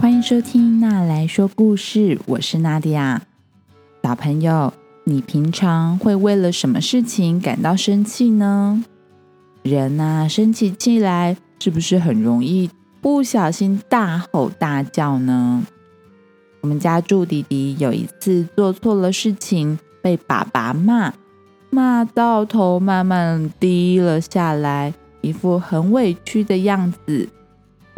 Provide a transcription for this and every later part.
欢迎收听娜来说故事，我是娜迪亚。小朋友，你平常会为了什么事情感到生气呢？人呐，生起气来是不是很容易不小心大吼大叫呢？我们家祝弟弟有一次做错了事情，被爸爸骂，骂到头慢慢低了下来，一副很委屈的样子。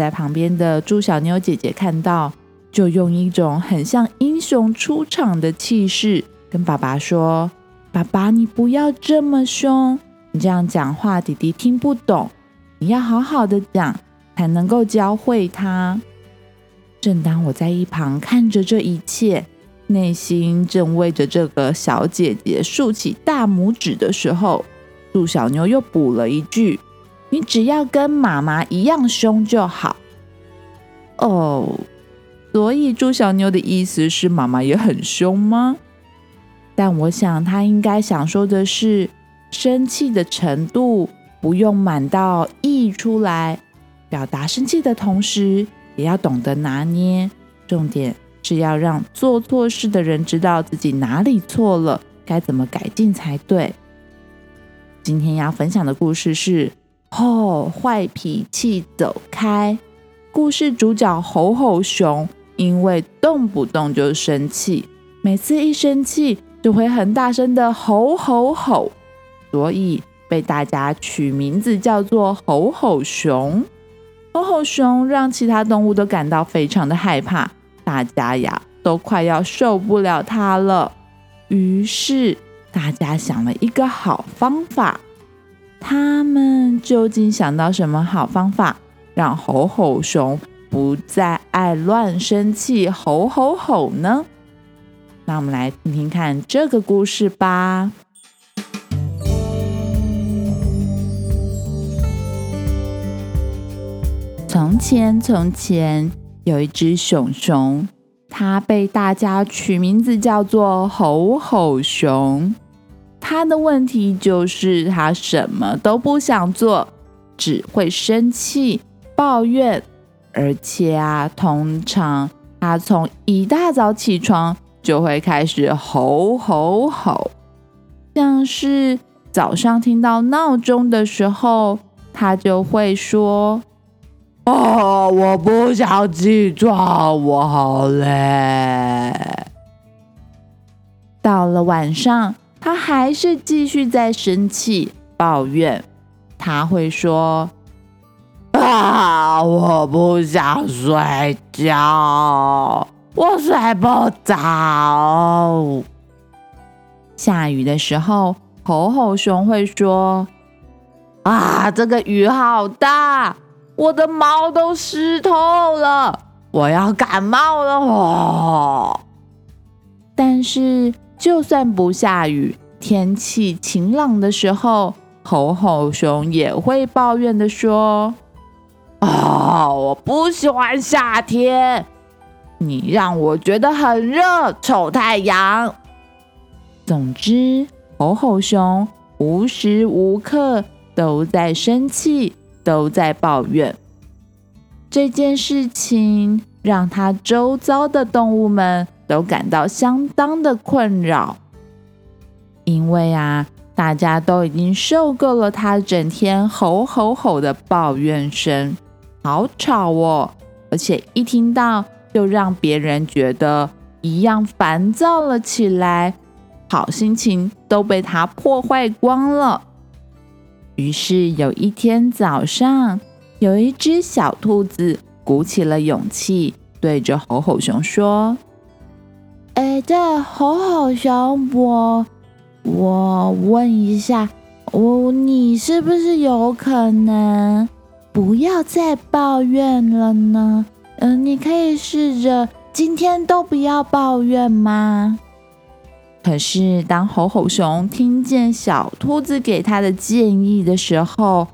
在旁边的朱小妞姐姐看到，就用一种很像英雄出场的气势跟爸爸说：“爸爸，你不要这么凶，你这样讲话弟弟听不懂，你要好好的讲，才能够教会他。”正当我在一旁看着这一切，内心正为着这个小姐姐竖起大拇指的时候，朱小妞又补了一句。你只要跟妈妈一样凶就好哦。所以朱小妞的意思是妈妈也很凶吗？但我想她应该想说的是，生气的程度不用满到溢出来，表达生气的同时，也要懂得拿捏。重点是要让做错事的人知道自己哪里错了，该怎么改进才对。今天要分享的故事是。哦，坏脾气走开！故事主角吼吼熊，因为动不动就生气，每次一生气就会很大声的吼吼吼，所以被大家取名字叫做吼吼熊。吼吼熊让其他动物都感到非常的害怕，大家呀都快要受不了它了。于是大家想了一个好方法。他们究竟想到什么好方法，让吼吼熊不再爱乱生气、吼吼吼呢？那我们来听听看这个故事吧。从前，从前有一只熊熊，它被大家取名字叫做吼吼熊。他的问题就是他什么都不想做，只会生气、抱怨，而且啊，通常他从一大早起床就会开始吼吼吼，像是早上听到闹钟的时候，他就会说：“哦，我不想起床，我好累。”到了晚上。他还是继续在生气抱怨，他会说：“啊，我不想睡觉，我睡不着。”下雨的时候，吼吼熊会说：“啊，这个雨好大，我的毛都湿透了，我要感冒了。”，但是。就算不下雨，天气晴朗的时候，吼吼熊也会抱怨的说：“啊，我不喜欢夏天，你让我觉得很热，臭太阳。”总之，吼吼熊无时无刻都在生气，都在抱怨。这件事情让他周遭的动物们。都感到相当的困扰，因为啊，大家都已经受够了他整天吼吼吼的抱怨声，好吵哦！而且一听到就让别人觉得一样烦躁了起来，好心情都被他破坏光了。于是有一天早上，有一只小兔子鼓起了勇气，对着吼吼熊说。哎，这吼吼熊，我我问一下，我你是不是有可能不要再抱怨了呢？嗯，你可以试着今天都不要抱怨吗？可是当吼吼熊听见小兔子给他的建议的时候，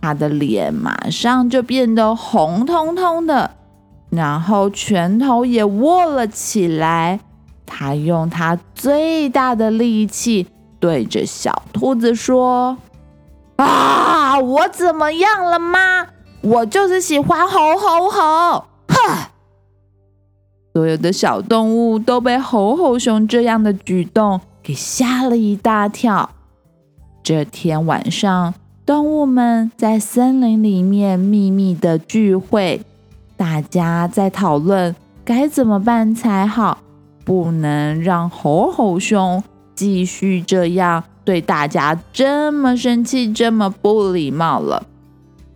他的脸马上就变得红彤彤的，然后拳头也握了起来。他用他最大的力气对着小兔子说：“啊，我怎么样了吗？我就是喜欢吼吼吼！哼！”所有的小动物都被吼吼熊这样的举动给吓了一大跳。这天晚上，动物们在森林里面秘密的聚会，大家在讨论该怎么办才好，不能让吼吼熊继续这样对大家这么生气、这么不礼貌了。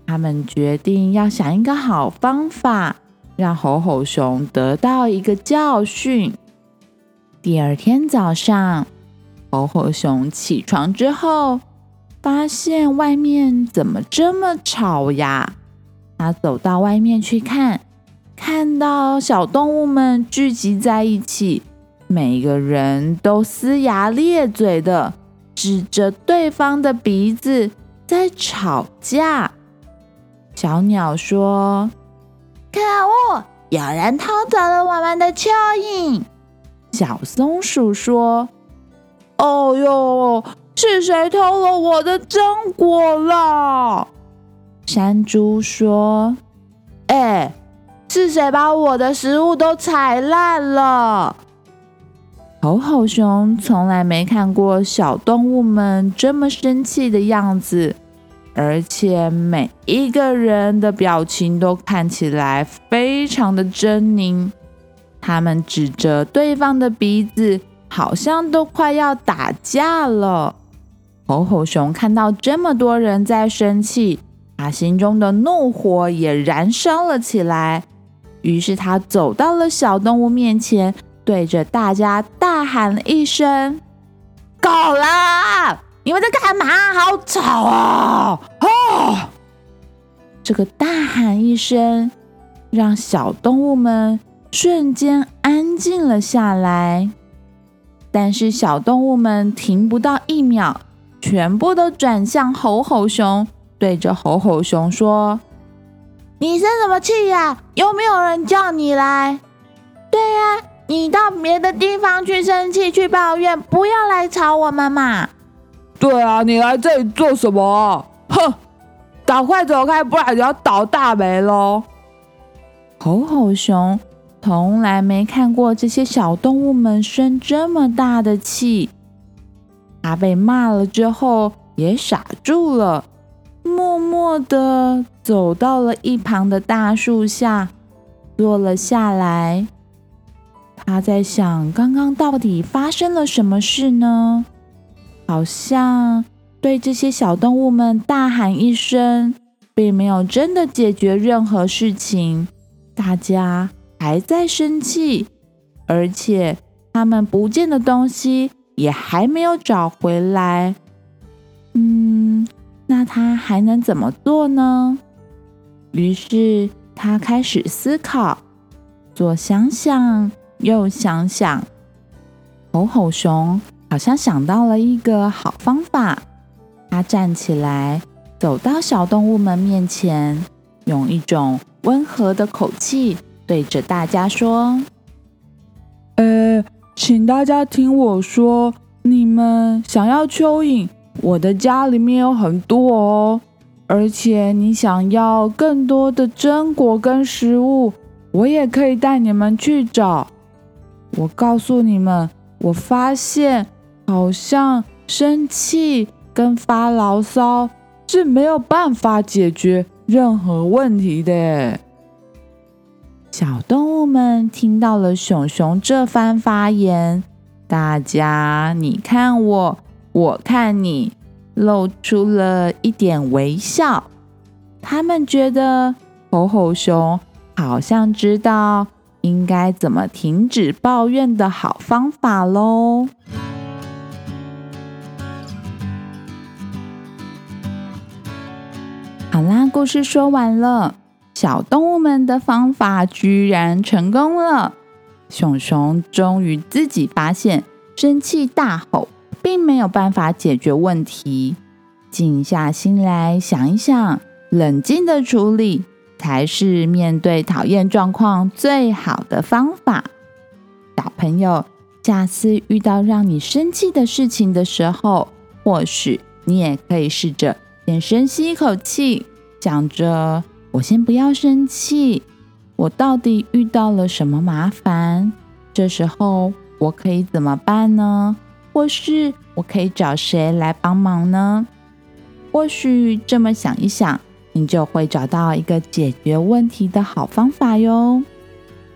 他们决定要想一个好方法。让吼吼熊得到一个教训。第二天早上，吼吼熊起床之后，发现外面怎么这么吵呀？他走到外面去看，看到小动物们聚集在一起，每个人都龇牙咧嘴的，指着对方的鼻子在吵架。小鸟说。可恶！有人偷走了我们的蚯蚓。小松鼠说：“哦哟，是谁偷了我的榛果了？”山猪说：“哎，是谁把我的食物都踩烂了？”吼吼熊从来没看过小动物们这么生气的样子。而且每一个人的表情都看起来非常的狰狞，他们指着对方的鼻子，好像都快要打架了。吼吼熊看到这么多人在生气，他心中的怒火也燃烧了起来。于是他走到了小动物面前，对着大家大喊了一声：“够了！”你们在干嘛？好吵啊！哦！这个大喊一声，让小动物们瞬间安静了下来。但是小动物们停不到一秒，全部都转向吼吼熊，对着吼吼熊说：“你生什么气呀？有没有人叫你来？对呀，你到别的地方去生气、去抱怨，不要来吵我们嘛！”对啊，你来这里做什么？哼，赶快走开，不然你要倒大霉喽！吼吼熊从来没看过这些小动物们生这么大的气，他被骂了之后也傻住了，默默的走到了一旁的大树下，坐了下来。他在想，刚刚到底发生了什么事呢？好像对这些小动物们大喊一声，并没有真的解决任何事情。大家还在生气，而且他们不见的东西也还没有找回来。嗯，那他还能怎么做呢？于是他开始思考，左想想，右想想，吼吼熊。好像想到了一个好方法，他站起来，走到小动物们面前，用一种温和的口气对着大家说：“呃，请大家听我说，你们想要蚯蚓，我的家里面有很多哦。而且你想要更多的榛果跟食物，我也可以带你们去找。我告诉你们，我发现。”好像生气跟发牢骚是没有办法解决任何问题的。小动物们听到了熊熊这番发言，大家你看我，我看你，露出了一点微笑。他们觉得吼吼熊好像知道应该怎么停止抱怨的好方法喽。好啦，故事说完了。小动物们的方法居然成功了。熊熊终于自己发现，生气大吼并没有办法解决问题。静下心来想一想，冷静的处理才是面对讨厌状况最好的方法。小朋友，下次遇到让你生气的事情的时候，或许你也可以试着。先深吸一口气，想着我先不要生气，我到底遇到了什么麻烦？这时候我可以怎么办呢？或是我可以找谁来帮忙呢？或许这么想一想，你就会找到一个解决问题的好方法哟。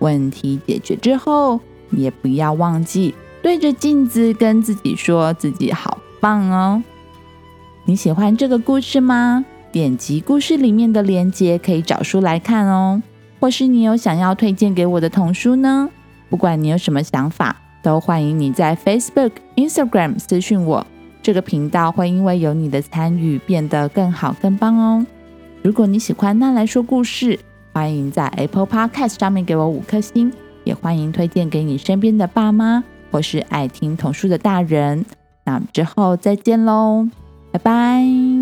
问题解决之后，你也不要忘记对着镜子跟自己说自己好棒哦。你喜欢这个故事吗？点击故事里面的链接可以找书来看哦。或是你有想要推荐给我的童书呢？不管你有什么想法，都欢迎你在 Facebook、Instagram 私讯我。这个频道会因为有你的参与变得更好更棒哦。如果你喜欢那来说故事，欢迎在 Apple Podcast 上面给我五颗星，也欢迎推荐给你身边的爸妈或是爱听童书的大人。那之后再见喽，拜拜。